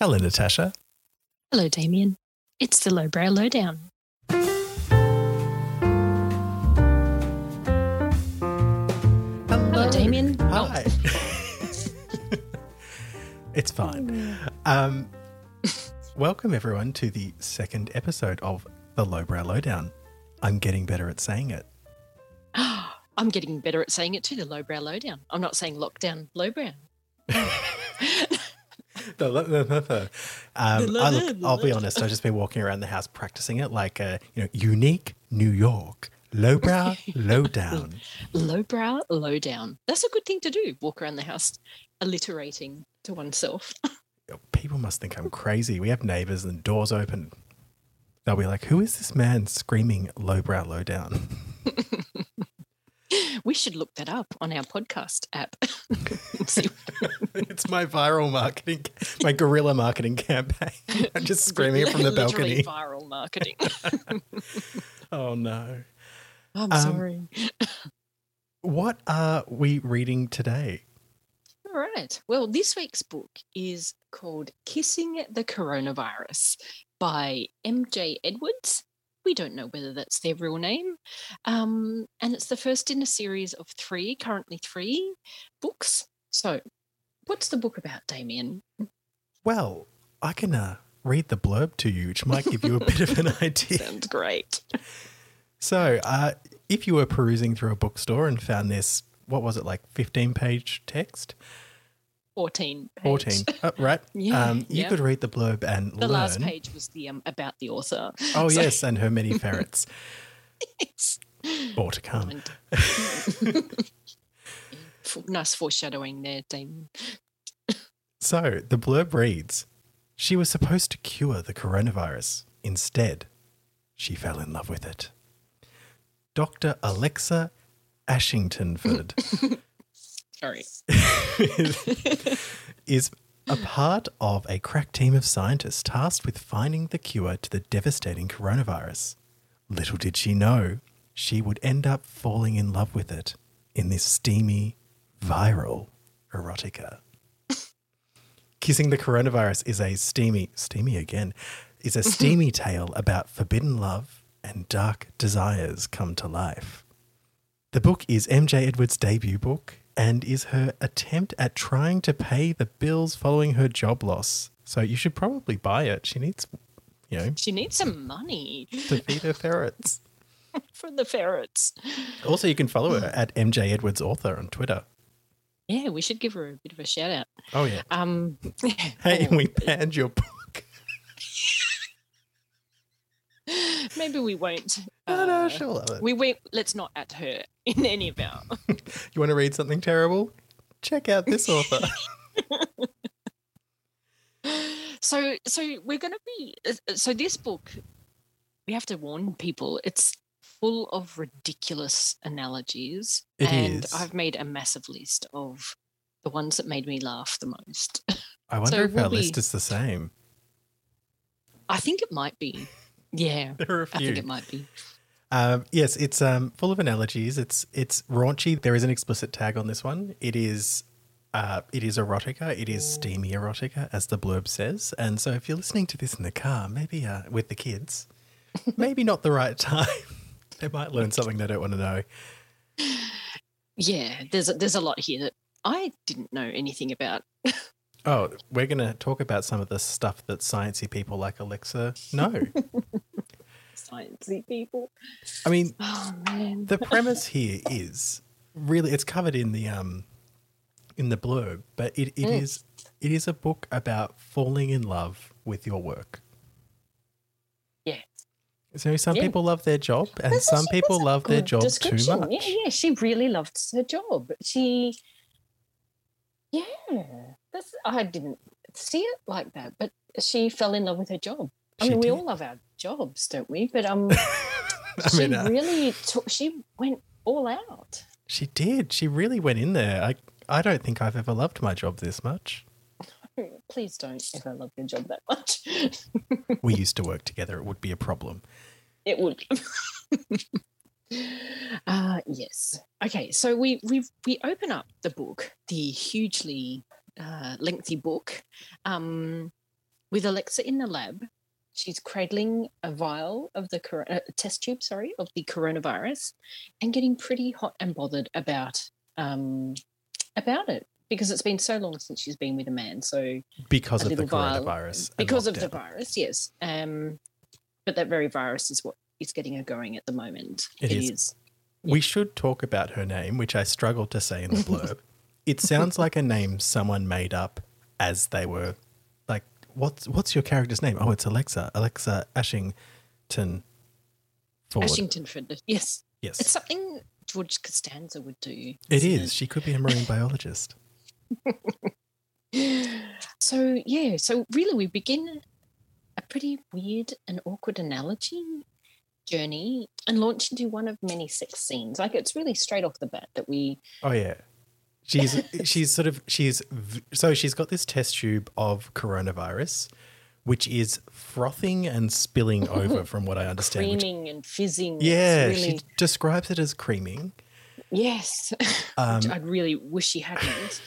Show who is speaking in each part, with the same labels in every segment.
Speaker 1: Hello, Natasha.
Speaker 2: Hello, Damien. It's the Lowbrow Lowdown. Hello, Damien.
Speaker 1: Hi. it's fine. Um, welcome, everyone, to the second episode of the Lowbrow Lowdown. I'm getting better at saying it.
Speaker 2: I'm getting better at saying it too, the Lowbrow Lowdown. I'm not saying lockdown, lowbrow.
Speaker 1: The- the- the- um, I look, I'll be honest. I've just been walking around the house practicing it like a you know unique New York lowbrow lowdown.
Speaker 2: Lowbrow Lowdown. That's a good thing to do. Walk around the house alliterating to oneself.
Speaker 1: People must think I'm crazy. We have neighbors and doors open. They'll be like, "Who is this man screaming lowbrow lowdown?"
Speaker 2: We should look that up on our podcast app.
Speaker 1: It's my viral marketing, my guerrilla marketing campaign. I'm just screaming it from the balcony.
Speaker 2: viral marketing.
Speaker 1: Oh no.
Speaker 2: I'm
Speaker 1: Um,
Speaker 2: sorry.
Speaker 1: What are we reading today?
Speaker 2: All right. Well, this week's book is called Kissing the Coronavirus by MJ Edwards. We don't know whether that's their real name. Um, and it's the first in a series of three, currently three books. So, what's the book about, Damien?
Speaker 1: Well, I can uh, read the blurb to you, which might give you a bit of an idea.
Speaker 2: Sounds great.
Speaker 1: So, uh, if you were perusing through a bookstore and found this, what was it, like 15 page text?
Speaker 2: 14. Page.
Speaker 1: 14. Oh, right.
Speaker 2: Yeah,
Speaker 1: um, you
Speaker 2: yeah.
Speaker 1: could read the blurb and
Speaker 2: The
Speaker 1: learn.
Speaker 2: last page was the um, about the author.
Speaker 1: Oh,
Speaker 2: So-
Speaker 1: yes, and her many ferrets. More to come.
Speaker 2: Nice foreshadowing there, Damien.
Speaker 1: So the blurb reads She was supposed to cure the coronavirus. Instead, she fell in love with it. Dr. Alexa Ashingtonford
Speaker 2: Sorry.
Speaker 1: is a part of a crack team of scientists tasked with finding the cure to the devastating coronavirus. Little did she know she would end up falling in love with it in this steamy, viral erotica. Kissing the coronavirus is a steamy, steamy again, is a steamy tale about forbidden love and dark desires come to life. The book is MJ Edwards' debut book and is her attempt at trying to pay the bills following her job loss. So you should probably buy it. She needs, you know,
Speaker 2: She needs some money
Speaker 1: to feed her ferrets.
Speaker 2: for the ferrets.
Speaker 1: Also, you can follow her at MJ Edwards Author on Twitter.
Speaker 2: Yeah, we should give her a bit of a shout out.
Speaker 1: Oh, yeah.
Speaker 2: Um,
Speaker 1: Hey,
Speaker 2: or
Speaker 1: we banned your book.
Speaker 2: Maybe we won't.
Speaker 1: No, no,
Speaker 2: uh,
Speaker 1: she'll love it.
Speaker 2: We won't. Let's not at her in any of our.
Speaker 1: You want to read something terrible? Check out this author.
Speaker 2: so, so we're going to be. uh, So this book, we have to warn people. It's full of ridiculous analogies,
Speaker 1: It
Speaker 2: and
Speaker 1: is.
Speaker 2: I've made a massive list of the ones that made me laugh the most.
Speaker 1: I wonder
Speaker 2: So
Speaker 1: if our
Speaker 2: we'll be-
Speaker 1: list is the same.
Speaker 2: I think it might be. Yeah,
Speaker 1: There are a
Speaker 2: I think it might be.
Speaker 1: Um, yes, it's um, full of analogies. It's it's raunchy. There is an explicit tag on this one. It is uh, it is erotica. It is steamy erotica, as the blurb says. And so, if you're listening to this in the car, maybe uh, with the kids, maybe not the right time. they might learn something they don't want to know.
Speaker 2: Yeah, there's a, there's a lot here that I didn't know anything about.
Speaker 1: Oh, we're going to talk about some of the stuff that sciencey people like Alexa know.
Speaker 2: Sciencey people.
Speaker 1: I mean,
Speaker 2: Oh man.
Speaker 1: the premise here is really it's covered in the um in the blurb, but it, it
Speaker 2: Mm.
Speaker 1: is it is a book about falling in love with your work.
Speaker 2: Yeah.
Speaker 1: So some
Speaker 2: Yeah.
Speaker 1: people love their job and
Speaker 2: That's
Speaker 1: some people love their job too much.
Speaker 2: Yeah, yeah. She really loved her job. She, yeah, that's. I didn't see it like that, but she fell in love with her job. I
Speaker 1: She
Speaker 2: mean, we all love our jobs, don't we? But um, she
Speaker 1: mean, uh,
Speaker 2: really took. She went all out.
Speaker 1: she did. She really went in there. I I don't think I've ever loved my job this much.
Speaker 2: Please don't ever love your job that much.
Speaker 1: We used to work together. It would be a problem.
Speaker 2: it would. uh yes. Okay, so we we we open up the book, the hugely uh, lengthy book, um, with Alexa in the lab, she's cradling a vial of the uh, test tube, sorry, of the coronavirus, and getting pretty hot and bothered about um, about it because it's been so long since she's been with a man. So
Speaker 1: because of the
Speaker 2: vial-
Speaker 1: coronavirus.
Speaker 2: because of the virus, yes. Um, but that very virus is what is getting her going at the moment.
Speaker 1: It
Speaker 2: it
Speaker 1: is.
Speaker 2: is.
Speaker 1: We should talk about her name, which I struggled to say in the blurb. it sounds like a name someone made up as they were what's what's your character's name? Oh, it's Alexa. Alexa Ashington Ford.
Speaker 2: Ashington Ford. Yes,
Speaker 1: yes.
Speaker 2: it's something George Costanza would do.
Speaker 1: It is. She could be a marine biologist.
Speaker 2: So yeah, so really we begin a pretty weird and awkward analogy journey and launch into one of many sex scenes. Like it's really straight off the bat that we
Speaker 1: Oh yeah. She's she's sort of she's so she's got this test tube of coronavirus, which is frothing and spilling over, from what I understand. which-
Speaker 2: creaming and fizzing.
Speaker 1: Yeah,
Speaker 2: really,
Speaker 1: she describes it as creaming.
Speaker 2: yes.
Speaker 1: Um,
Speaker 2: Which I'd really wish she hadn't.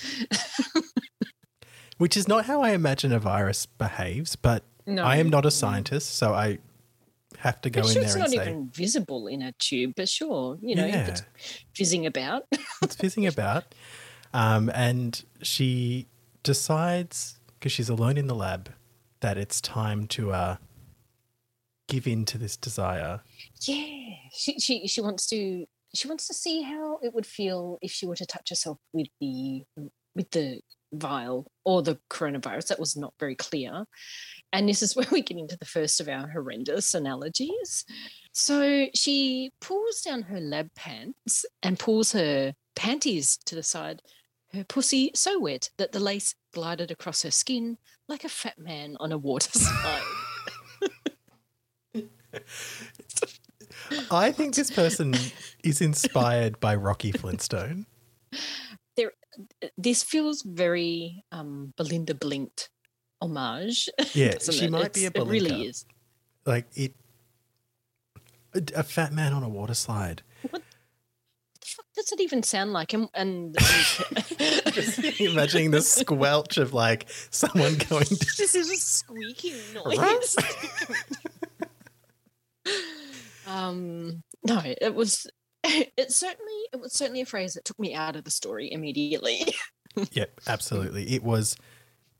Speaker 1: which is not how I imagine a virus behaves, but
Speaker 2: No,
Speaker 1: I am not a scientist, so I have to go
Speaker 2: I'm
Speaker 1: in
Speaker 2: sure
Speaker 1: there
Speaker 2: it's not
Speaker 1: say
Speaker 2: even visible in a tube, but sure, you know, if
Speaker 1: Yeah.
Speaker 2: it's fizzing about.
Speaker 1: it's fizzing about. Um, and she decides, because she's alone in the lab, that it's time to uh, give in to this desire.
Speaker 2: Yeah, she she she wants to she wants to see how it would feel if she were to touch herself with the with the vial or the coronavirus. That was not very clear. And this is where we get into the first of our horrendous analogies. So she pulls down her lab pants and pulls her panties to the side, her pussy so wet that the lace glided across her skin like a fat man on a water slide.
Speaker 1: I think this person is inspired by Rocky Flintstone.
Speaker 2: this feels very um, Belinda Blinked homage.
Speaker 1: Yeah, she
Speaker 2: it?
Speaker 1: might be a
Speaker 2: It's- It really is.
Speaker 1: Like it, a, a fat man on a water slide.
Speaker 2: Fuck does it even sound like? And, and
Speaker 1: Just imagining the squelch of like someone going to
Speaker 2: this is a squeaking noise. um, no, it was. It certainly, it was certainly a phrase that took me out of the story immediately.
Speaker 1: Yep, absolutely. It was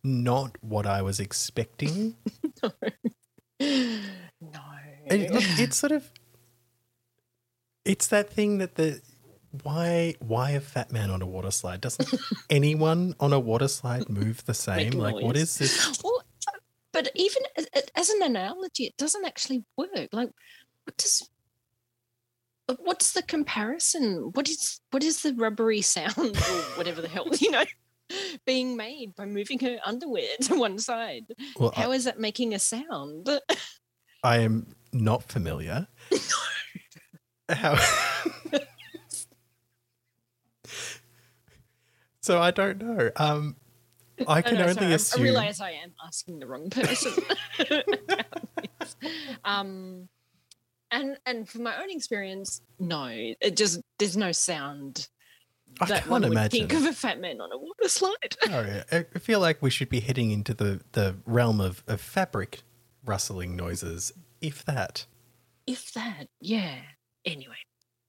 Speaker 1: not what I was expecting.
Speaker 2: no,
Speaker 1: And look, it's sort of it's that thing that the why why a fat man on a water slide? Doesn't anyone on a water slide move the same? Like what is this?
Speaker 2: Well, but even as, as an analogy, it doesn't actually work. Like, what does? What's the comparison? What is what is the rubbery sound or whatever the hell you know being made by moving her underwear to one side?
Speaker 1: Well,
Speaker 2: How
Speaker 1: I,
Speaker 2: is that making a sound?
Speaker 1: I am not familiar. How So I don't know. Um I can
Speaker 2: no,
Speaker 1: only
Speaker 2: sorry,
Speaker 1: assume
Speaker 2: I realize I am asking the wrong person. um, and and from my own experience, no, it just there's no sound
Speaker 1: I
Speaker 2: that
Speaker 1: can't
Speaker 2: one would
Speaker 1: imagine.
Speaker 2: think of a fat man on a water slide.
Speaker 1: Oh, yeah. I I feel like we should be heading into the, the realm of, of fabric rustling noises, if that.
Speaker 2: if that, yeah. Anyway,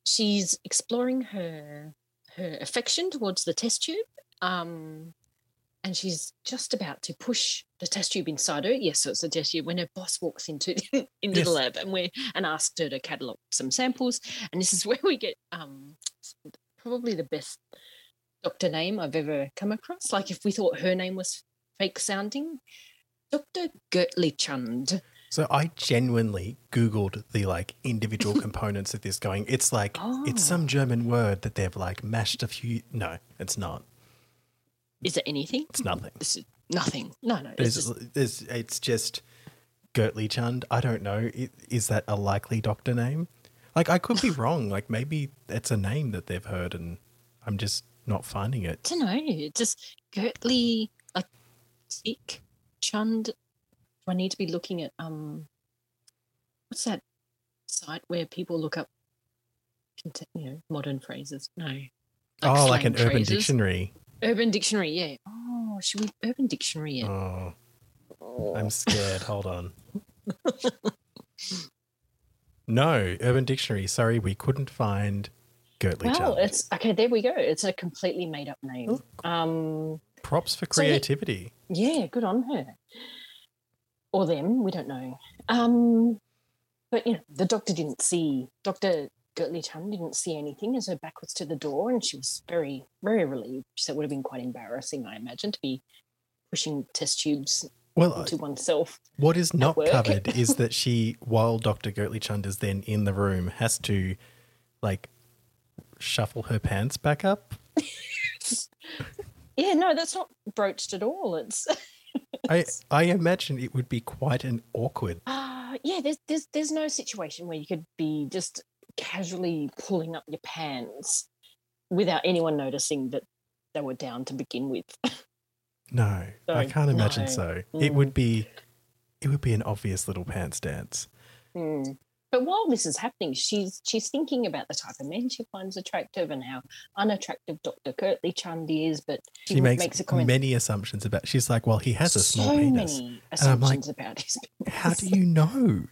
Speaker 2: she's exploring her her affection towards the test tube. Um, and she's just about to push the test tube inside her. Yes, so it's a test tube when her boss walks into into
Speaker 1: Yes.
Speaker 2: the lab and we and asked her to catalog some samples. And this is where we get um probably the best doctor name I've ever come across. Like if we thought her name was fake sounding, Dr. Gertley Chund.
Speaker 1: So I genuinely Googled the like individual components of this going, it's like, it's
Speaker 2: Oh.
Speaker 1: some German word that they've like mashed a few. No, it's not.
Speaker 2: Is it anything?
Speaker 1: It's nothing.
Speaker 2: This is nothing. No, no. It's
Speaker 1: There's,
Speaker 2: just,
Speaker 1: there's, it's just Gertly Chund. I don't know. Is that a likely doctor name? Like, I could be wrong. Like, maybe it's a name that they've heard and I'm just not finding it.
Speaker 2: I don't know. Just Gertly, like Chund. I need to be looking at um, what's that site where people look up, you know, modern phrases? No.
Speaker 1: oh, like an
Speaker 2: slang
Speaker 1: urban dictionary.
Speaker 2: Urban Dictionary, yeah. Oh, should we Urban Dictionary it?
Speaker 1: Oh,
Speaker 2: Oh,
Speaker 1: I'm scared. Hold on. no, Urban Dictionary. Sorry, we couldn't find Gertly
Speaker 2: well, it's okay. There we go. It's a completely made up name.
Speaker 1: Oh.
Speaker 2: Um,
Speaker 1: Props for
Speaker 2: So he-
Speaker 1: creativity.
Speaker 2: yeah, good on her. Or them, we don't know. Um, but you know, the doctor didn't see Doctor Gertly Chun didn't see anything as her back was to the door, and she was very, very relieved. Said it would have been quite embarrassing, I imagine, to be pushing test tubes
Speaker 1: Well,
Speaker 2: to oneself.
Speaker 1: What is not covered is that she, while Dr. Gertly Chund is then in the room, has to like shuffle her pants back up.
Speaker 2: Yeah, no, that's not broached at all. It's
Speaker 1: I, I imagine it would be quite an awkward.
Speaker 2: uh, yeah, there's there's there's no situation where you could be just casually pulling up your pants without anyone noticing that they were down to begin with.
Speaker 1: No, I can't imagine
Speaker 2: no.
Speaker 1: so. It would be, it would be an obvious little pants dance.
Speaker 2: Hmm. But while this is happening, she's she's thinking about the type of men she finds attractive and how unattractive Dr. Curtly Chund is. But
Speaker 1: She,
Speaker 2: w-
Speaker 1: makes,
Speaker 2: a comment.
Speaker 1: many assumptions about. She's like, well, he has a small
Speaker 2: so
Speaker 1: penis.
Speaker 2: many
Speaker 1: I'm like,
Speaker 2: assumptions about his. penis.
Speaker 1: How do you know?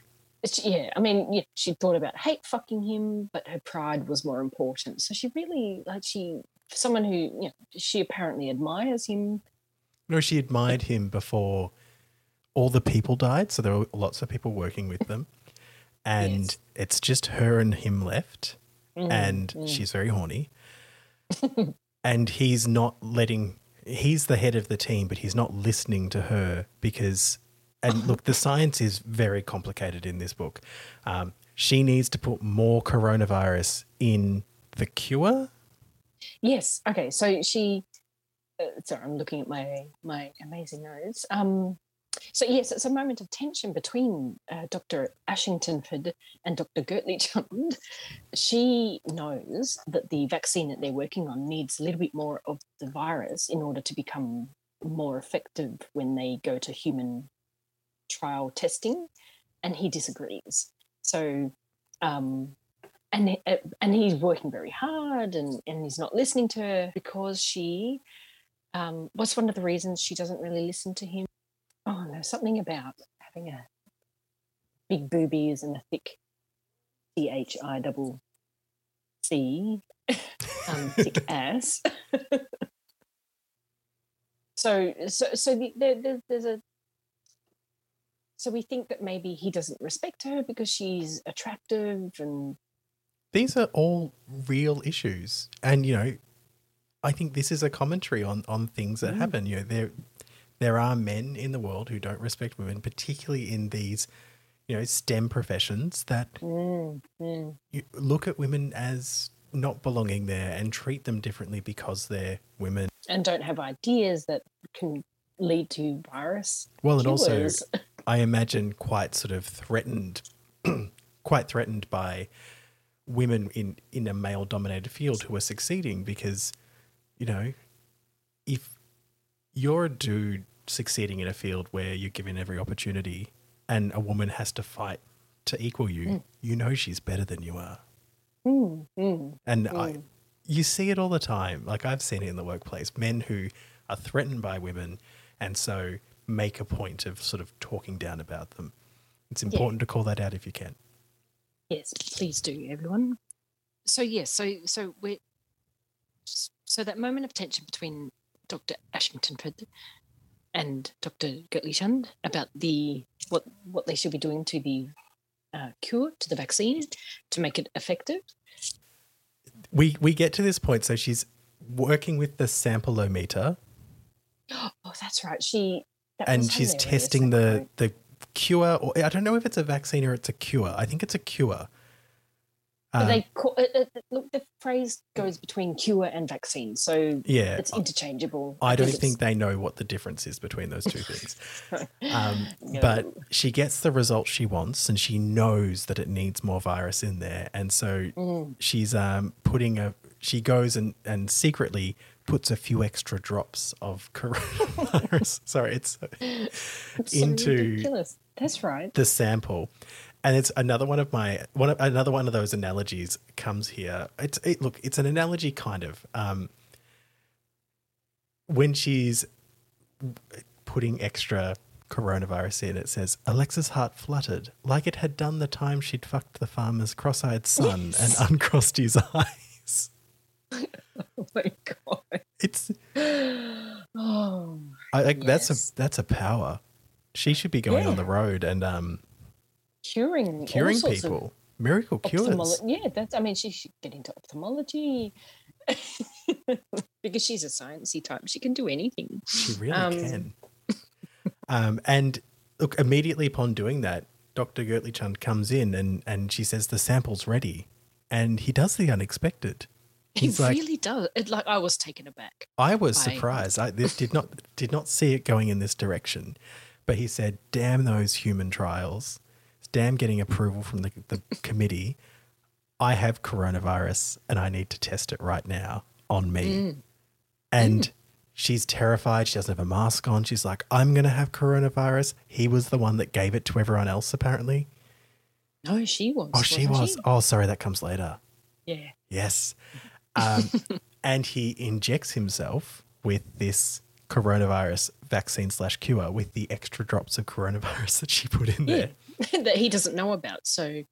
Speaker 2: She- yeah, I mean, yeah, she thought about hate fucking him, but her pride was more important. So she really like she someone who you know she apparently admires him.
Speaker 1: No, she admired him before all the people died. So there were lots of people working with them. And
Speaker 2: Yes.
Speaker 1: it's just her and him left.
Speaker 2: Mm,
Speaker 1: And
Speaker 2: mm.
Speaker 1: she's very horny. and he's not letting, he's the head of the team, but he's not listening to her because, and look, the science is very complicated in this book. Um, she needs to put more coronavirus in the cure.
Speaker 2: Yes. Okay. So she. Uh, sorry, I'm looking at my my amazing notes. Um, so yes, it's a moment of tension between uh, Dr. Ashingtonford and Dr. Gertly Chund. She knows that the vaccine that they're working on needs a little bit more of the virus in order to become more effective when they go to human trial testing, and he disagrees. So. Um, and uh, and he's working very hard and and he's not listening to her because she um what's one of the reasons she doesn't really listen to him no something about having a big boobies and a thick c-h-i double c um thick ass. So so so the, there, there, there's a so we think that maybe he doesn't respect her because she's attractive and
Speaker 1: these are all real issues. And you know i think this is a commentary on on things that
Speaker 2: Mm.
Speaker 1: happen. You know there there are men in the world who don't respect women particularly in these you know stem professions that
Speaker 2: Mm, mm.
Speaker 1: you look at women as not belonging there and treat them differently because they're women
Speaker 2: and don't have ideas that can lead to virus.
Speaker 1: well and also i imagine quite sort of threatened quite threatened by women in in a male dominated field who are succeeding because you know if you're a dude succeeding in a field where you're given every opportunity and a woman has to fight to equal you
Speaker 2: Mm.
Speaker 1: you know she's better than you are
Speaker 2: Mm, mm,
Speaker 1: and I,
Speaker 2: mm.
Speaker 1: you see it all the time like i've seen it in the workplace men who are threatened by women and so make a point of sort of talking down about them it's important to call that out if you can
Speaker 2: Yes, please do, everyone. So yes, so so we're so that moment of tension between Dr. Ashingtonford and Dr. Gertly Chund about the what what they should be doing to the uh, cure to the vaccine to make it effective.
Speaker 1: we we get to this point so she's working with the sampleometer
Speaker 2: Oh, that's right. She that
Speaker 1: and she's testing the the cure or i don't know if it's a vaccine or it's a cure i think it's a cure Um,
Speaker 2: they call, uh, uh, look. The phrase goes between cure and vaccine, so
Speaker 1: yeah
Speaker 2: it's interchangeable.
Speaker 1: i don't
Speaker 2: it's-
Speaker 1: think they know what the difference is between those two things um,
Speaker 2: No.
Speaker 1: but she gets the result she wants and she knows that it needs more virus in there and so
Speaker 2: Mm.
Speaker 1: she's um, putting a she goes and, and secretly puts a few extra drops of coronavirus sorry it's
Speaker 2: It's so
Speaker 1: into
Speaker 2: ridiculous. That's right.
Speaker 1: the sample and it's another one of my one of, another one of those analogies comes here it's it, look it's an analogy kind of um when she's putting extra coronavirus in, it says Alexa's heart fluttered like it had done the time she'd fucked the farmer's cross-eyed son
Speaker 2: Yes.
Speaker 1: and uncrossed his eyes.
Speaker 2: Oh my god.
Speaker 1: It's
Speaker 2: Oh.
Speaker 1: I like that's a that's a power. She should be going on the road and um
Speaker 2: Curing
Speaker 1: curing people. Miracle cures.
Speaker 2: Yeah, that's. I mean, she should get into ophthalmology because she's a sciencey type. She can do anything.
Speaker 1: She really
Speaker 2: Um,
Speaker 1: can. um, and look, immediately upon doing that, Dr. Gertly Chund comes in and, and she says the sample's ready. And he does the unexpected.
Speaker 2: He
Speaker 1: He's like,
Speaker 2: really does. It, like I was taken aback.
Speaker 1: I was
Speaker 2: by-
Speaker 1: surprised. I this did not did not see it going in this direction. But he said, damn those human trials. Damn getting approval from the, the committee. I have coronavirus and I need to test it right now on me.
Speaker 2: Mm.
Speaker 1: And she's terrified. She doesn't have a mask on. She's like, I'm going to have coronavirus. He was the one that gave it to everyone else, apparently.
Speaker 2: No, she was.
Speaker 1: Oh, she was. Oh, sorry, that comes later.
Speaker 2: Yeah.
Speaker 1: Yes. Um, and he injects himself with this coronavirus vaccine slash cure with the extra drops of coronavirus that she put in
Speaker 2: Yeah.
Speaker 1: there.
Speaker 2: that he doesn't know about. So,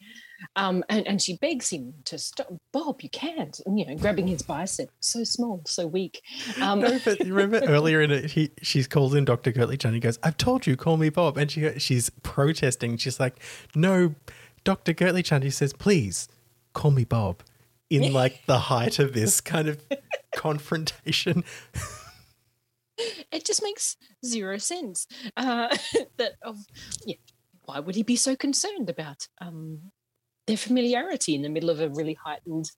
Speaker 2: um, and, and she begs him to stop. Bob, you can't. And, you know, grabbing his bicep, so small, so weak. Um,
Speaker 1: No, but you remember earlier in it, he she's called in Dr. Gertly Chan. He goes, "I've told you, call me Bob," and she she's protesting. She's like, "No, Dr. Gertly Chan." He says, "Please, call me Bob." In like the height of this kind of confrontation,
Speaker 2: it just makes zero sense. Uh, that of yeah, why would he be so concerned about um, their familiarity in the middle of a really heightened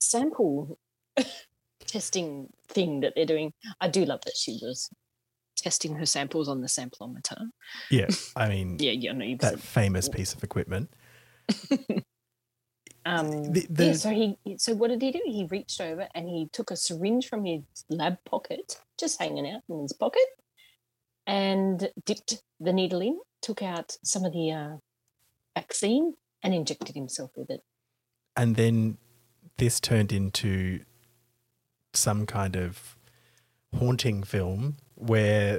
Speaker 2: sample testing thing that they're doing? I do love that she was testing her samples on the samplometer.
Speaker 1: yeah. I mean,
Speaker 2: Yeah, yeah, no,
Speaker 1: that famous piece of equipment.
Speaker 2: Um,
Speaker 1: The-
Speaker 2: yeah, so he so what did he do? He reached over and he took a syringe from his lab pocket, just hanging out in his pocket, and dipped the needle in, took out some of the uh, vaccine, and injected himself with it.
Speaker 1: and then this turned into some kind of haunting film where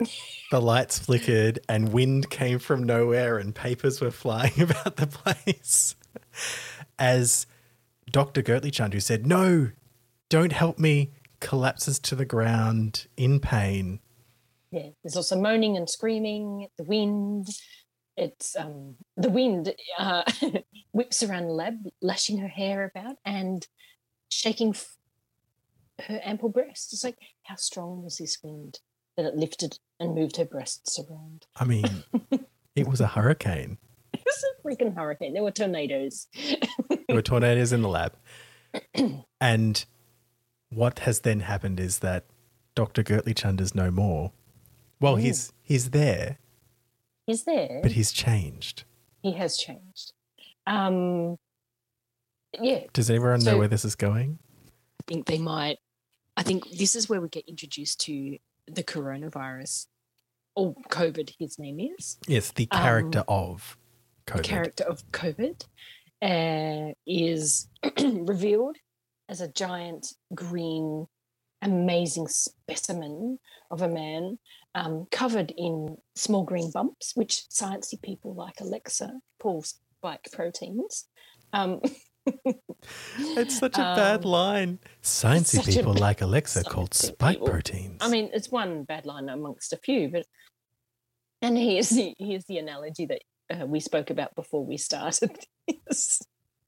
Speaker 1: the lights flickered and wind came from nowhere and papers were flying about the place as Dr. Gertly Chand, who said, No, don't help me, collapses to the ground in pain.
Speaker 2: Yeah, there's also moaning and screaming. The wind, it's um, the wind uh, whips around the lab, lashing her hair about and shaking f- her ample breasts. It's like how strong was this wind that it lifted and moved her breasts around?
Speaker 1: I mean, it was a hurricane.
Speaker 2: It was a freaking hurricane. There were tornadoes.
Speaker 1: There were tornadoes in the lab. and what has then happened is that Dr. Gertly Chand is no more. Well,
Speaker 2: Ooh.
Speaker 1: he's he's there,
Speaker 2: He's there.
Speaker 1: but he's changed.
Speaker 2: he has changed. Um, yeah,
Speaker 1: Does anyone know where this is going?
Speaker 2: I think they might. I think this is where we get introduced to the coronavirus or COVID. His name is
Speaker 1: Yes, the
Speaker 2: Um,
Speaker 1: character of
Speaker 2: the
Speaker 1: COVID.
Speaker 2: character of COVID uh, is revealed as a giant green, amazing specimen of a man um, covered in small green bumps, which sciencey people like Alexa call spike proteins. Um,
Speaker 1: It's such a bad
Speaker 2: Um,
Speaker 1: line. Sciencey people
Speaker 2: bad-
Speaker 1: like Alexa called spike
Speaker 2: people.
Speaker 1: proteins.
Speaker 2: I mean, it's one bad line amongst a few, but and here's the here's the analogy that uh, we spoke about before we started this.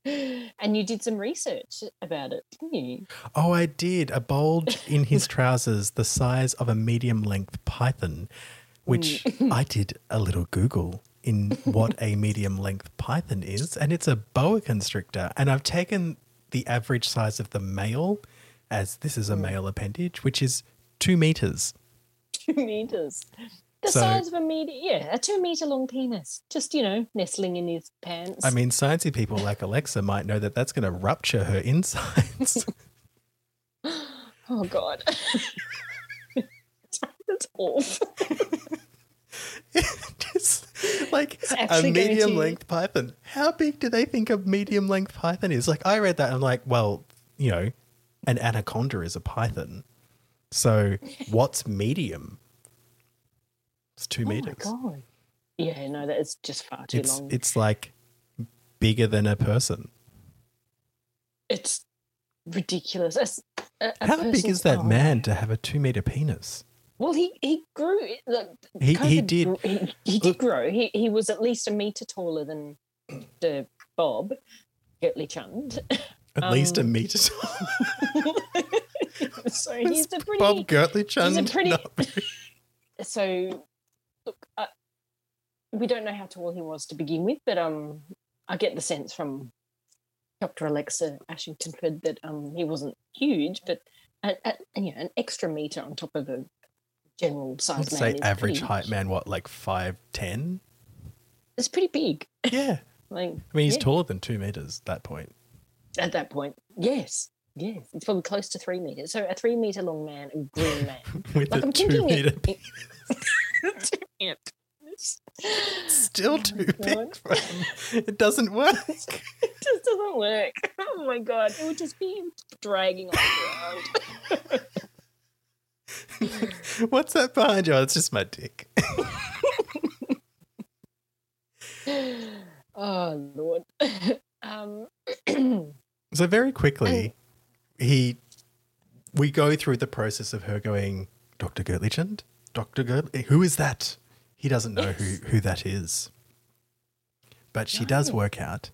Speaker 2: And you did some research about it, didn't you?
Speaker 1: oh, I did. A bulge in his trousers the size of a medium length python, which
Speaker 2: Mm.
Speaker 1: I did a little Google in what a medium length python is, and it's a boa constrictor. And I've taken the average size of the male, as this is a
Speaker 2: Mm.
Speaker 1: male appendage, which is two meters.
Speaker 2: Two meters. The
Speaker 1: So-
Speaker 2: size of a meter, yeah, a two meter long penis, just you know, nestling in his pants.
Speaker 1: I mean, sciencey people like Alexa might know that that's going to rupture her insides.
Speaker 2: oh god, that's awful.
Speaker 1: Just like a medium length python. How big do they think a medium length python is? Like, I read that and I'm like, well, you know, an anaconda is a python. So what's medium? It's two
Speaker 2: Oh my
Speaker 1: meters.
Speaker 2: god. Yeah, no, that is just far too
Speaker 1: it's
Speaker 2: long.
Speaker 1: it's like bigger than a person.
Speaker 2: it's ridiculous. As a- a
Speaker 1: How big is that
Speaker 2: oh,
Speaker 1: man to have a two meter penis?
Speaker 2: Well, he he grew. Look,
Speaker 1: He- he did-
Speaker 2: gr- He, he did grow. He he was at least a meter taller than the Bob Gertly Chund.
Speaker 1: At least a
Speaker 2: Um,
Speaker 1: meter tall.
Speaker 2: so he's a pretty.
Speaker 1: Bob Gertly Chund.
Speaker 2: He's
Speaker 1: a pretty-
Speaker 2: So look, we don't know how tall he was to begin with, but um, I get the sense from Dr. Alexa Ashingtonford that um he wasn't huge, but a, a, you know, an extra meter on top of a general size
Speaker 1: I'd
Speaker 2: man
Speaker 1: say average height man, what, like 5'10?
Speaker 2: It's pretty big.
Speaker 1: Yeah.
Speaker 2: Like
Speaker 1: I mean, he's
Speaker 2: yeah,
Speaker 1: taller than two meters at that point.
Speaker 2: at that point. Yes, yes, it's probably close to three meters. So a three meter long man, a green man.
Speaker 1: With
Speaker 2: Like
Speaker 1: a
Speaker 2: I'm
Speaker 1: two meter
Speaker 2: it, it,
Speaker 1: Still too
Speaker 2: God.
Speaker 1: big for him. It doesn't work.
Speaker 2: it just doesn't work. Oh my god, it would just be dragging on the ground.
Speaker 1: What's that behind you? Oh, it's just my dick.
Speaker 2: oh lord. um,
Speaker 1: So very quickly, he we go through the process of her going, Dr. Gertlichand? Dr. Gertlich? Who is that? He doesn't know who, who that is. But she does work out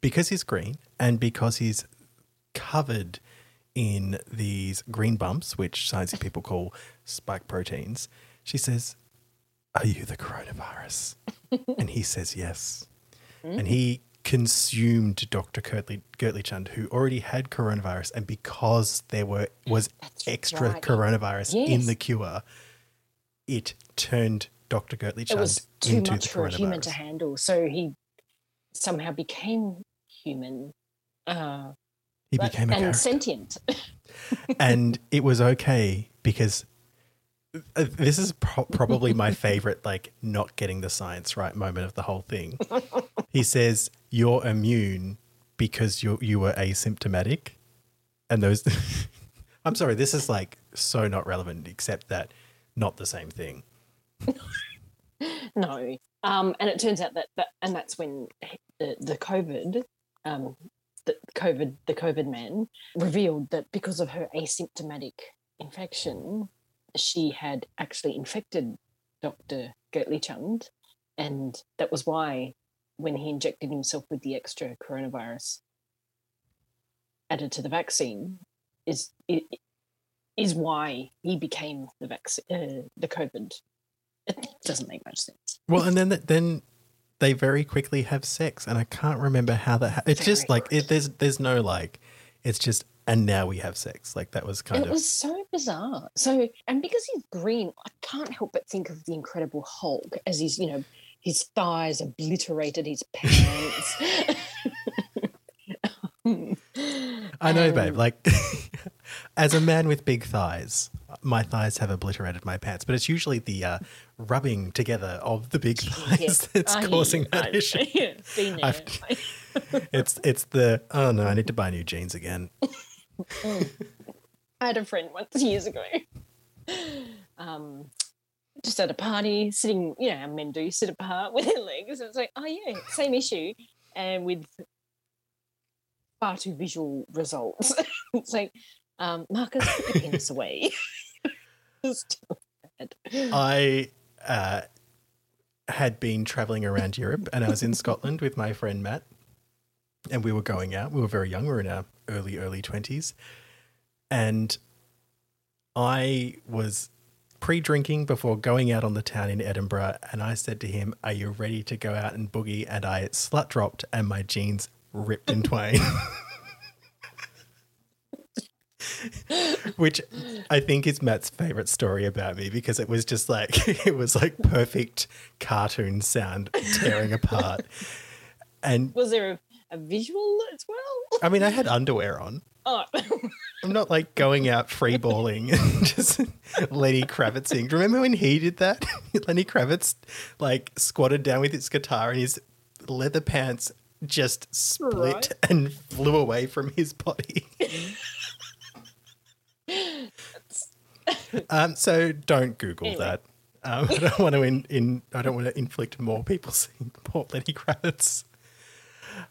Speaker 1: because he's green and because he's covered in these green bumps, which sciencey people call spike proteins. She says, Are you the coronavirus? and he says yes. And hmm. he consumed Dr. Gertly, Gertly Chund, who already had coronavirus, and because there were was
Speaker 2: That's
Speaker 1: extra
Speaker 2: right.
Speaker 1: coronavirus in the cure, it turned Dr. Gertly
Speaker 2: it was too much for a human to handle. So he somehow became human. Uh,
Speaker 1: He
Speaker 2: but-
Speaker 1: became a
Speaker 2: and
Speaker 1: character.
Speaker 2: sentient.
Speaker 1: and it was okay because uh, this is pro- probably my favorite like not getting the science right moment of the whole thing he says you're immune because you you were asymptomatic and those i'm sorry this is like so not relevant except that not the same thing
Speaker 2: No. Um, and it turns out that, that and that's when the, the COVID, um, the COVID, the COVID man revealed that because of her asymptomatic infection, she had actually infected Dr. Gertly Chund. And that was why when he injected himself with the extra coronavirus added to the vaccine is is why he became the vaccine, uh, the COVID. It doesn't make much sense.
Speaker 1: well and then then they very quickly have sex and i can't remember how that ha- it's just like it, there's there's no like it's just and now we have sex like that was kind
Speaker 2: And it
Speaker 1: of
Speaker 2: was so bizarre. So, and because he's green, I can't help but think of the Incredible Hulk as he's, you know, his thighs obliterated his pants.
Speaker 1: I know, babe.
Speaker 2: Um,
Speaker 1: like, as a man with big thighs, my thighs have obliterated my pants, but it's usually the uh, rubbing together of the big thighs
Speaker 2: Yes,
Speaker 1: that's
Speaker 2: I
Speaker 1: causing that
Speaker 2: I-
Speaker 1: issue.
Speaker 2: yeah, been there.
Speaker 1: I've- It's it's the oh no, I need to buy new jeans again.
Speaker 2: I had a friend once years ago, um, just at a party, sitting, you know, how men do sit apart with their legs. It's like, oh yeah, same issue, and with far too visual results. it's like, um, Marcus, put your penis away.
Speaker 1: I uh, had been traveling around Europe, and I was in Scotland with my friend Matt, and we were going out. We were very young. We were in our early early twenties, and I was pre-drinking before going out on the town in Edinburgh, and I said to him, "Are you ready to go out and boogie?" And I slut dropped, and my jeans ripped in twain. Which I think is Matt's favorite story about me because it was just like it was like perfect cartoon sound tearing apart. And
Speaker 2: Was there a, a visual as well?
Speaker 1: I mean, I had underwear on.
Speaker 2: Oh,
Speaker 1: I'm not like going out free balling and just Lenny Kravitzing. Do you remember when he did that? Lenny Kravitz like squatted down with his guitar and his leather pants just split
Speaker 2: Right.
Speaker 1: and flew away from his body. um, so don't Google
Speaker 2: Anyway.
Speaker 1: that. Um, I don't want to in, in I don't want to inflict more people seeing poor Lenny Kravitz.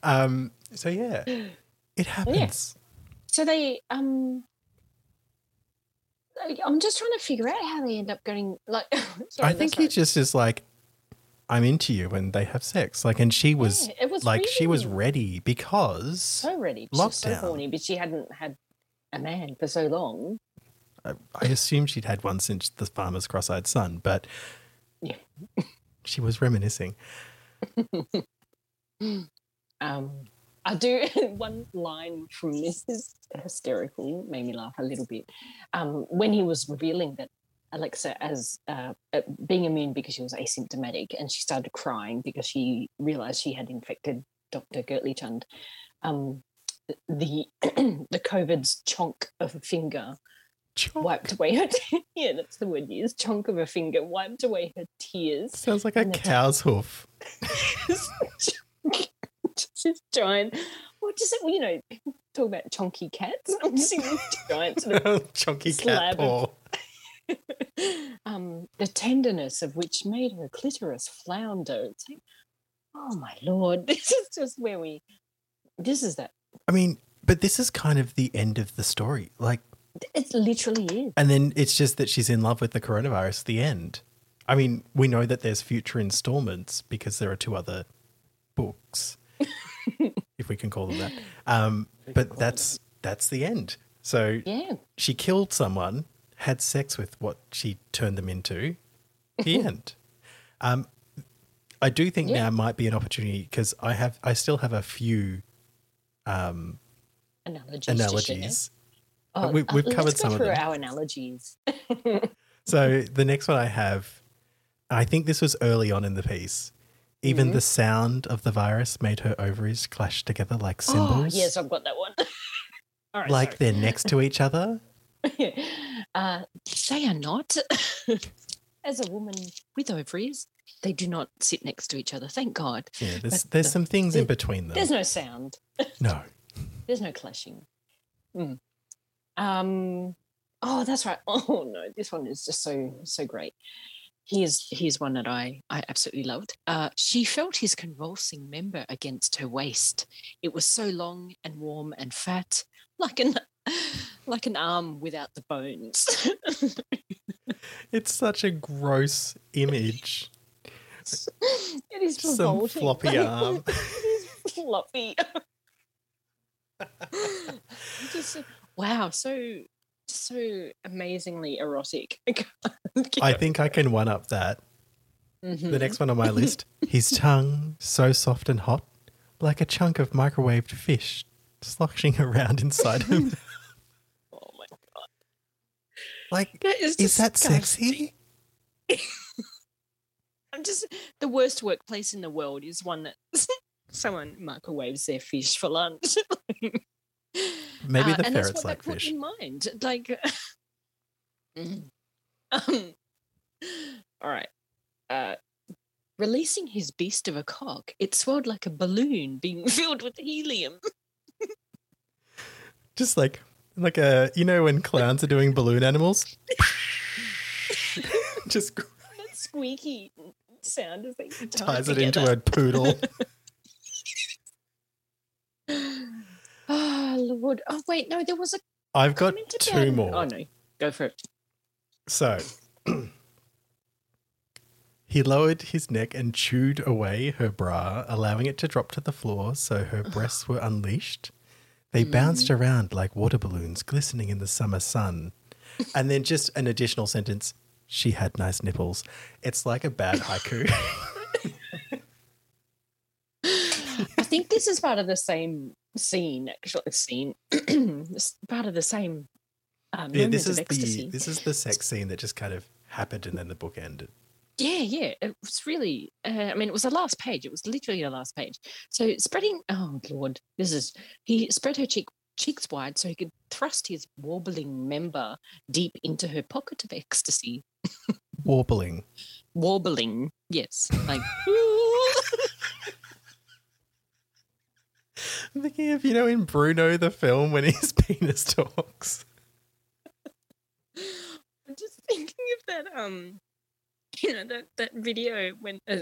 Speaker 1: Um, so yeah, it happens.
Speaker 2: So they um I'm just trying to figure out how they end up going like sorry,
Speaker 1: I think he just is like, I'm into you and they have sex. Like, and she was
Speaker 2: Yeah, it was
Speaker 1: like, she was ready because
Speaker 2: so ready. She was so horny, but she hadn't had a man for so long.
Speaker 1: I, I assume she'd had one since the farmer's cross-eyed son, but
Speaker 2: Yeah.
Speaker 1: she was reminiscing.
Speaker 2: Um, I do one line from this is hysterical, made me laugh a little bit. Um, when he was revealing that Alexa as uh, uh, being immune because she was asymptomatic, and she started crying because she realized she had infected Dr. Gertly Chund. Um, the the COVID's chunk of a finger
Speaker 1: Chonk.
Speaker 2: wiped away her. Te- yeah, that's the word used. Chunk of a finger wiped away her tears.
Speaker 1: Sounds like a cow's hoof.
Speaker 2: just giant. Well, just you know, talk about chunky cats. I'm just seeing this giant sort of
Speaker 1: Chunky
Speaker 2: Slab
Speaker 1: cat
Speaker 2: of-
Speaker 1: paw.
Speaker 2: um, the tenderness of which made her clitoris flounder. It's like, oh my lord, this is just where we. This is that.
Speaker 1: I mean, but this is kind of the end of the story. Like,
Speaker 2: It literally is.
Speaker 1: and then it's just that she's in love with the coronavirus. The end. I mean, we know that there's future installments because there are two other books, if we can call them that. Um, but that's that's the end. So
Speaker 2: Yeah.
Speaker 1: she killed someone, had sex with what she turned them into. The end. Um, I do think
Speaker 2: Yeah.
Speaker 1: now might be an opportunity because I have I still have a few um,
Speaker 2: Analogies.
Speaker 1: analogies.
Speaker 2: Oh,
Speaker 1: we-
Speaker 2: uh,
Speaker 1: we've
Speaker 2: let's
Speaker 1: covered some of
Speaker 2: through
Speaker 1: them.
Speaker 2: our analogies.
Speaker 1: So the next one I have, I think this was early on in the piece. Even
Speaker 2: Mm-hmm.
Speaker 1: the sound of the virus made her ovaries clash together like
Speaker 2: Oh,
Speaker 1: cymbals.
Speaker 2: yes, I've got that one. All right.
Speaker 1: like they're next to each other.
Speaker 2: sorry. uh, they are not. As a woman with ovaries, they do not sit next to each other. Thank God.
Speaker 1: Yeah, there's
Speaker 2: But
Speaker 1: there's
Speaker 2: the-
Speaker 1: some things in between them.
Speaker 2: There's no sound.
Speaker 1: no.
Speaker 2: There's no clashing. Mm. Um. Oh, that's right. Oh no, this one is just so so great. Here's here's one that I I absolutely loved. Uh, she felt his convulsing member against her waist. It was so long and warm and fat, like an like an arm without the bones.
Speaker 1: It's such a gross image.
Speaker 2: it is
Speaker 1: Some
Speaker 2: revolting.
Speaker 1: floppy arm.
Speaker 2: It is floppy. just wow, so so amazingly erotic.
Speaker 1: I think I can one up that. The
Speaker 2: Mhm.
Speaker 1: next one on my list. His tongue so soft and hot, like a chunk of microwaved fish sloshing around inside him.
Speaker 2: Oh my god,
Speaker 1: like,
Speaker 2: that is
Speaker 1: is that sexy?
Speaker 2: I'm just the worst workplace in the world is one that someone microwaves their fish for lunch.
Speaker 1: Maybe
Speaker 2: Uh,
Speaker 1: the
Speaker 2: and
Speaker 1: ferrets
Speaker 2: that's what
Speaker 1: like
Speaker 2: that
Speaker 1: fish.
Speaker 2: in mind. Like, um, all right. Uh, releasing his beast of a cock, it swelled like a balloon being filled with helium.
Speaker 1: Just like like a you know when clowns are doing balloon animals. Just
Speaker 2: That squeaky sound as they tie
Speaker 1: ties it into a poodle.
Speaker 2: Oh Oh wait, no, there was a
Speaker 1: I've got two
Speaker 2: about-
Speaker 1: more.
Speaker 2: Oh no, go for it.
Speaker 1: So he lowered his neck and chewed away her bra, allowing it to drop to the floor so her breasts were unleashed. They mm. bounced around like water balloons glistening in the summer sun. And then just an additional sentence she had nice nipples. It's like a bad haiku.
Speaker 2: I think this is part of the same scene. Actually, scene. It's part of the same. Um,
Speaker 1: yeah, this is
Speaker 2: of ecstasy.
Speaker 1: the this is the sex scene that just kind of happened and then the book ended.
Speaker 2: Yeah, yeah. It was really, uh, I mean, it was the last page. It was literally the last page. So spreading, oh Lord, this is, he spread her cheek, cheeks wide so he could thrust his warbling member deep into her pocket of ecstasy.
Speaker 1: Warbling.
Speaker 2: Warbling, yes. Like,
Speaker 1: I'm thinking of, you know, in Bruno the film when his penis talks.
Speaker 2: I'm just thinking of that, um, you know that that video when uh,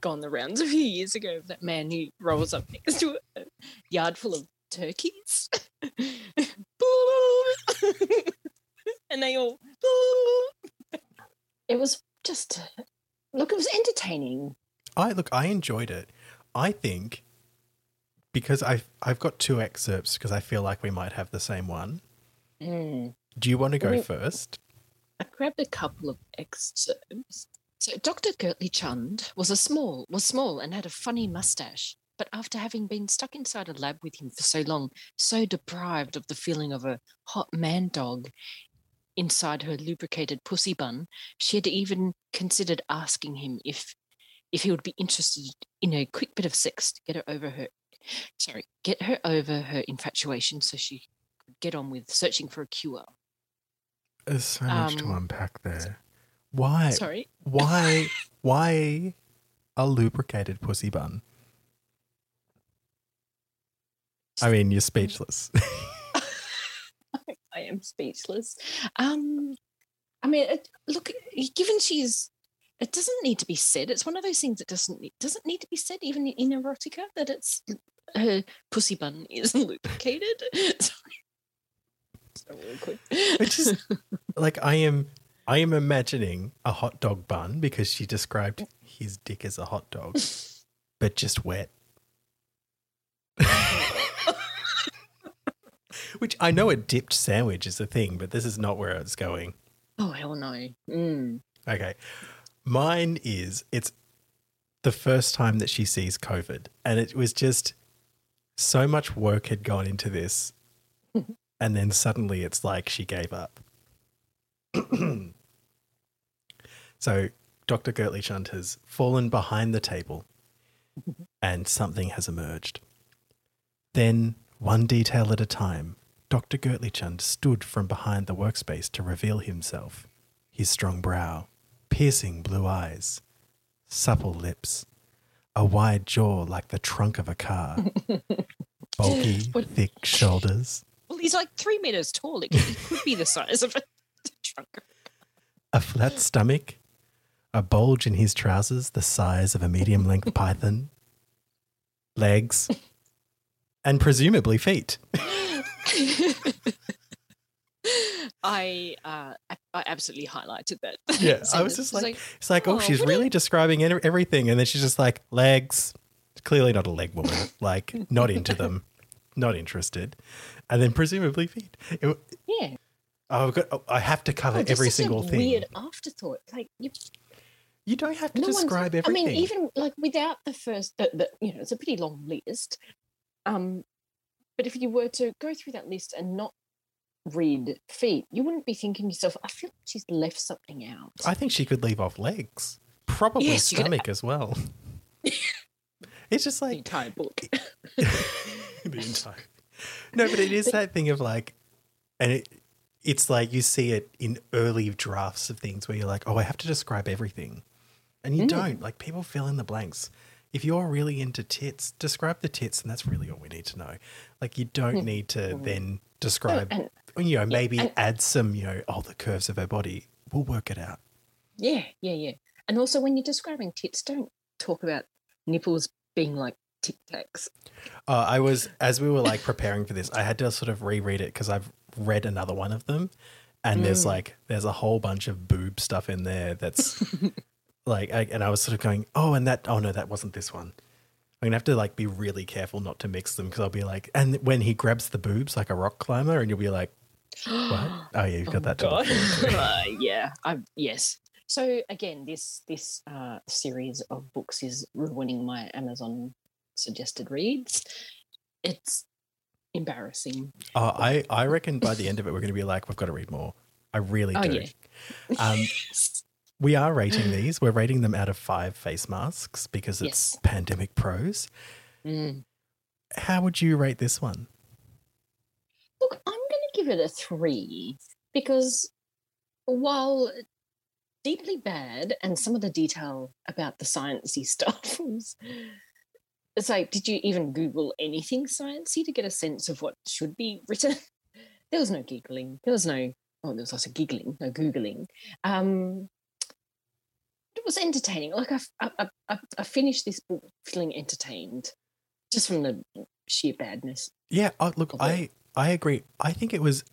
Speaker 2: gone the rounds a few years ago of that man who rolls up next to a yard full of turkeys, and they all. It was just look. It was entertaining.
Speaker 1: I look. I enjoyed it. I think because I've I've got two excerpts because I feel like we might have the same one.
Speaker 2: Mm.
Speaker 1: Do you want to go first?
Speaker 2: I grabbed a couple of excerpts. So Dr. Gertly Chund was a small, was small and had a funny mustache. But after having been stuck inside a lab with him for so long, so deprived of the feeling of a hot man dog inside her lubricated pussy bun, she had even considered asking him if if he would be interested in a quick bit of sex to get her over her sorry, get her over her infatuation so she could get on with searching for a cure.
Speaker 1: There's so much to
Speaker 2: Um,
Speaker 1: unpack there. Why?
Speaker 2: Sorry.
Speaker 1: Why? why a lubricated pussy bun? I mean, you're speechless.
Speaker 2: I am speechless. Um, I mean, look, given she's, it doesn't need to be said. It's one of those things that doesn't need, doesn't need to be said, even in erotica, that it's her pussy bun is lubricated. Sorry. So awkward.
Speaker 1: Is like I am I am imagining a hot dog bun because she described his dick as a hot dog, but just wet. Which I know a dipped sandwich is a thing, but this is not where it's going.
Speaker 2: oh hell no. Mm.
Speaker 1: Okay. Mine is it's the first time that she sees COVID. And it was just so much work had gone into this. and then suddenly it's like she gave up. so Dr. Gertly Chund has fallen behind the table and something has emerged. Then, one detail at a time, Dr. Gertly Chund stood from behind the workspace to reveal himself. His strong brow, piercing blue eyes, supple lips, a wide jaw like the trunk of a car, bulky,
Speaker 2: What-
Speaker 1: thick shoulders,
Speaker 2: Well, he's like three meters tall. It could, it could be the size of a trunk.
Speaker 1: a flat stomach, a bulge in his trousers the size of a medium length python, legs, and presumably feet.
Speaker 2: I uh, I I absolutely highlighted that.
Speaker 1: Yeah, I was just
Speaker 2: It's
Speaker 1: like, it's like, oh,
Speaker 2: oh,
Speaker 1: she's
Speaker 2: what do you-
Speaker 1: really describing everything, and then she's just like legs. Clearly not a leg woman. Like not into them, not interested, and then presumably feet. It,
Speaker 2: yeah,
Speaker 1: oh, I've got, oh, I have to cover
Speaker 2: Oh,
Speaker 1: every single thing.
Speaker 2: Weird afterthought. Like you,
Speaker 1: You don't have to
Speaker 2: no
Speaker 1: describe
Speaker 2: I mean, even like without the first, the, the, you know, it's a pretty long list. Um, but if you were to go through that list and not read feet, you wouldn't be thinking to yourself, I feel like she's left something out.
Speaker 1: I think she could leave off legs, probably
Speaker 2: Yes, you could-
Speaker 1: stomach as well. it's just
Speaker 2: the
Speaker 1: like
Speaker 2: entire book.
Speaker 1: the entire. No, but it is that thing of like, and it, it's like you see it in early drafts of things where you're like, oh, I have to describe everything, and you
Speaker 2: Mm.
Speaker 1: don't. Like people fill in the blanks. If you're really into tits, describe the tits, and that's really all we need to know. Like you don't hmm. need to mm-hmm. then describe.
Speaker 2: and-
Speaker 1: you know, maybe
Speaker 2: and-
Speaker 1: add some, you know, oh, the curves of her body. We'll work it out.
Speaker 2: Yeah, yeah, yeah. And also, when you're describing tits, don't talk about nipples being like tic tacs.
Speaker 1: Uh, I was as we were like preparing for this, I had to sort of reread it because I've read another one of them, and there's mm. like there's a whole bunch of boob stuff in there that's like, I, and I was sort of going, oh, and that, oh no, that wasn't this one. I'm gonna have to like be really careful not to mix them because I'll be like, and when he grabs the boobs like a rock climber, and you'll be like, what? Oh yeah, you've got
Speaker 2: Oh
Speaker 1: that to
Speaker 2: my
Speaker 1: look forward to.
Speaker 2: uh, yeah, I, yes. So again, this this uh, series of books is ruining my Amazon suggested reads. It's embarrassing.
Speaker 1: Oh, I I reckon by the end of it, we're gonna be like, we've got to read more. I really
Speaker 2: Oh,
Speaker 1: do.
Speaker 2: yeah.
Speaker 1: Um, We are rating these. We're rating them out of five face masks because it's
Speaker 2: Yes.
Speaker 1: pandemic pros.
Speaker 2: Mm.
Speaker 1: How would you rate this one?
Speaker 2: Look, I'm going to give it a three because while deeply bad and some of the detail about the sciencey stuff was it's like did you even google anything sciencey to get a sense of what should be written there was no giggling there was no oh there was also giggling no googling um was entertaining. Like I, I, I, I finished this book feeling entertained, just from the sheer badness.
Speaker 1: Yeah, oh, look, I I agree. I think it was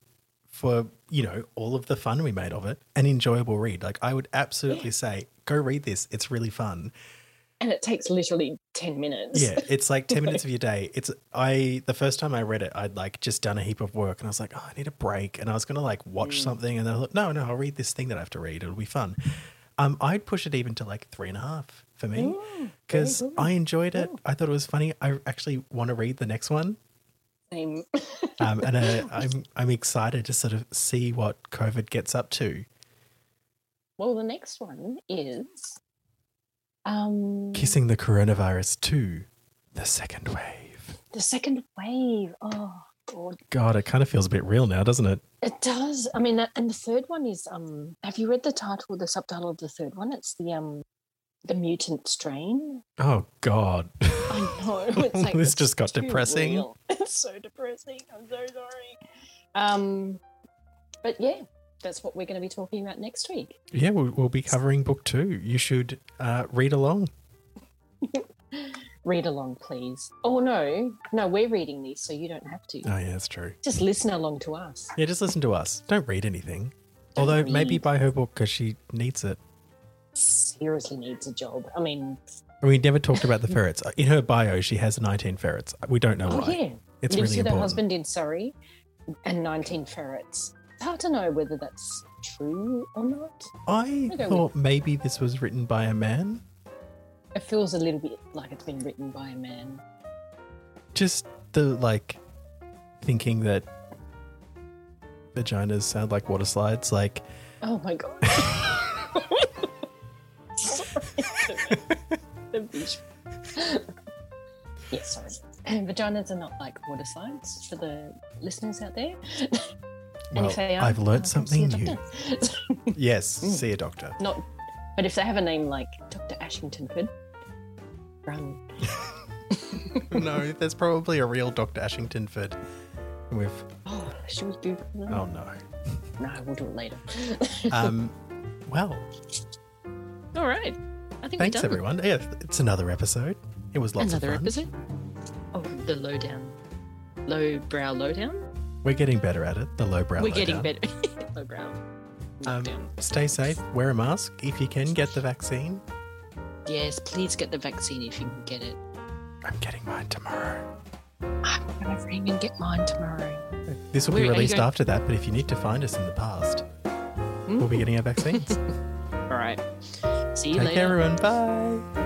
Speaker 1: for you know all of the fun we made of it, an enjoyable read. Like I would absolutely
Speaker 2: Yeah.
Speaker 1: say, go read this. It's really fun.
Speaker 2: And it takes literally ten minutes.
Speaker 1: Yeah, it's like ten minutes of your day. It's I the first time I read it, I'd like just done a heap of work, and I was like, oh, I need a break, and I was gonna like watch
Speaker 2: Mm.
Speaker 1: something, and then I thought, no, no, I'll read this thing that I have to read. It'll be fun. Um, I'd push it even to like three and a half for me
Speaker 2: Mm,
Speaker 1: because
Speaker 2: good.
Speaker 1: I enjoyed it.
Speaker 2: Mm.
Speaker 1: I thought it was funny. I actually want to read the next one.
Speaker 2: Same.
Speaker 1: um, and uh, I'm I'm excited to sort of see what COVID gets up to.
Speaker 2: well, the next one is um
Speaker 1: Kissing the coronavirus two, the second wave.
Speaker 2: the second wave. Oh god.
Speaker 1: God, it kind of feels a bit real now, doesn't it?
Speaker 2: It does. I mean, and the third one is um. Have you read the title, the subtitle of the third one? It's the um, the mutant strain.
Speaker 1: Oh God,
Speaker 2: I know. It's like
Speaker 1: this
Speaker 2: it's
Speaker 1: just got depressing.
Speaker 2: real. It's so depressing. I'm so sorry. Um, but yeah, that's what we're going to be talking about next week.
Speaker 1: Yeah, we'll, we'll be covering book two. You should uh, read along.
Speaker 2: Read along, please. Oh no, no, we're reading these, so you don't have to.
Speaker 1: Oh yeah, that's true.
Speaker 2: Just listen along to us.
Speaker 1: Yeah, just listen to us. Don't read anything.
Speaker 2: Don't
Speaker 1: Although maybe buy her book because she needs it.
Speaker 2: Seriously needs a job. I mean,
Speaker 1: We never talked about the ferrets. In her bio, she has 19 ferrets. We don't know
Speaker 2: oh
Speaker 1: why.
Speaker 2: yeah,
Speaker 1: It's
Speaker 2: lives
Speaker 1: really
Speaker 2: with her husband in Surrey, and 19 ferrets. It's hard to know whether that's true or not.
Speaker 1: I
Speaker 2: I
Speaker 1: thought maybe this was written by a man.
Speaker 2: It feels a little bit like it's been written by a man.
Speaker 1: Just the like thinking that vaginas sound like water slides. Like,
Speaker 2: Oh my god. the visual. yes, sorry. Vaginas are not like water slides for the listeners out there.
Speaker 1: well,
Speaker 2: are,
Speaker 1: I've learnt something
Speaker 2: see
Speaker 1: new. Yes,
Speaker 2: Mm.
Speaker 1: see a doctor.
Speaker 2: not, but if they have a name like Dr. Ashington Ashingtonford, run.
Speaker 1: no, there's probably a real Dr. Ashington Ashingtonford with.
Speaker 2: Oh, should we do?
Speaker 1: Oh no.
Speaker 2: No, we'll do it later.
Speaker 1: Um, well,
Speaker 2: All right. I think
Speaker 1: thanks everyone. Yeah, it's another episode. It was lots
Speaker 2: Another
Speaker 1: of fun.
Speaker 2: episode. Oh, the lowdown, low brow lowdown.
Speaker 1: We're getting better at it. The low brow.
Speaker 2: We're getting
Speaker 1: lowdown.
Speaker 2: better. low brow.
Speaker 1: Um, stay safe. Wear a mask if you can. Get the vaccine.
Speaker 2: Yes, please get the vaccine if you can get it.
Speaker 1: I'm getting mine tomorrow.
Speaker 2: I'm gonna ring and get mine tomorrow.
Speaker 1: This will
Speaker 2: Where
Speaker 1: be released after that, but if you need to find us in the past,
Speaker 2: Hmm?
Speaker 1: we'll be getting our vaccines.
Speaker 2: All right. See you
Speaker 1: Take
Speaker 2: later.
Speaker 1: care, everyone. Bye.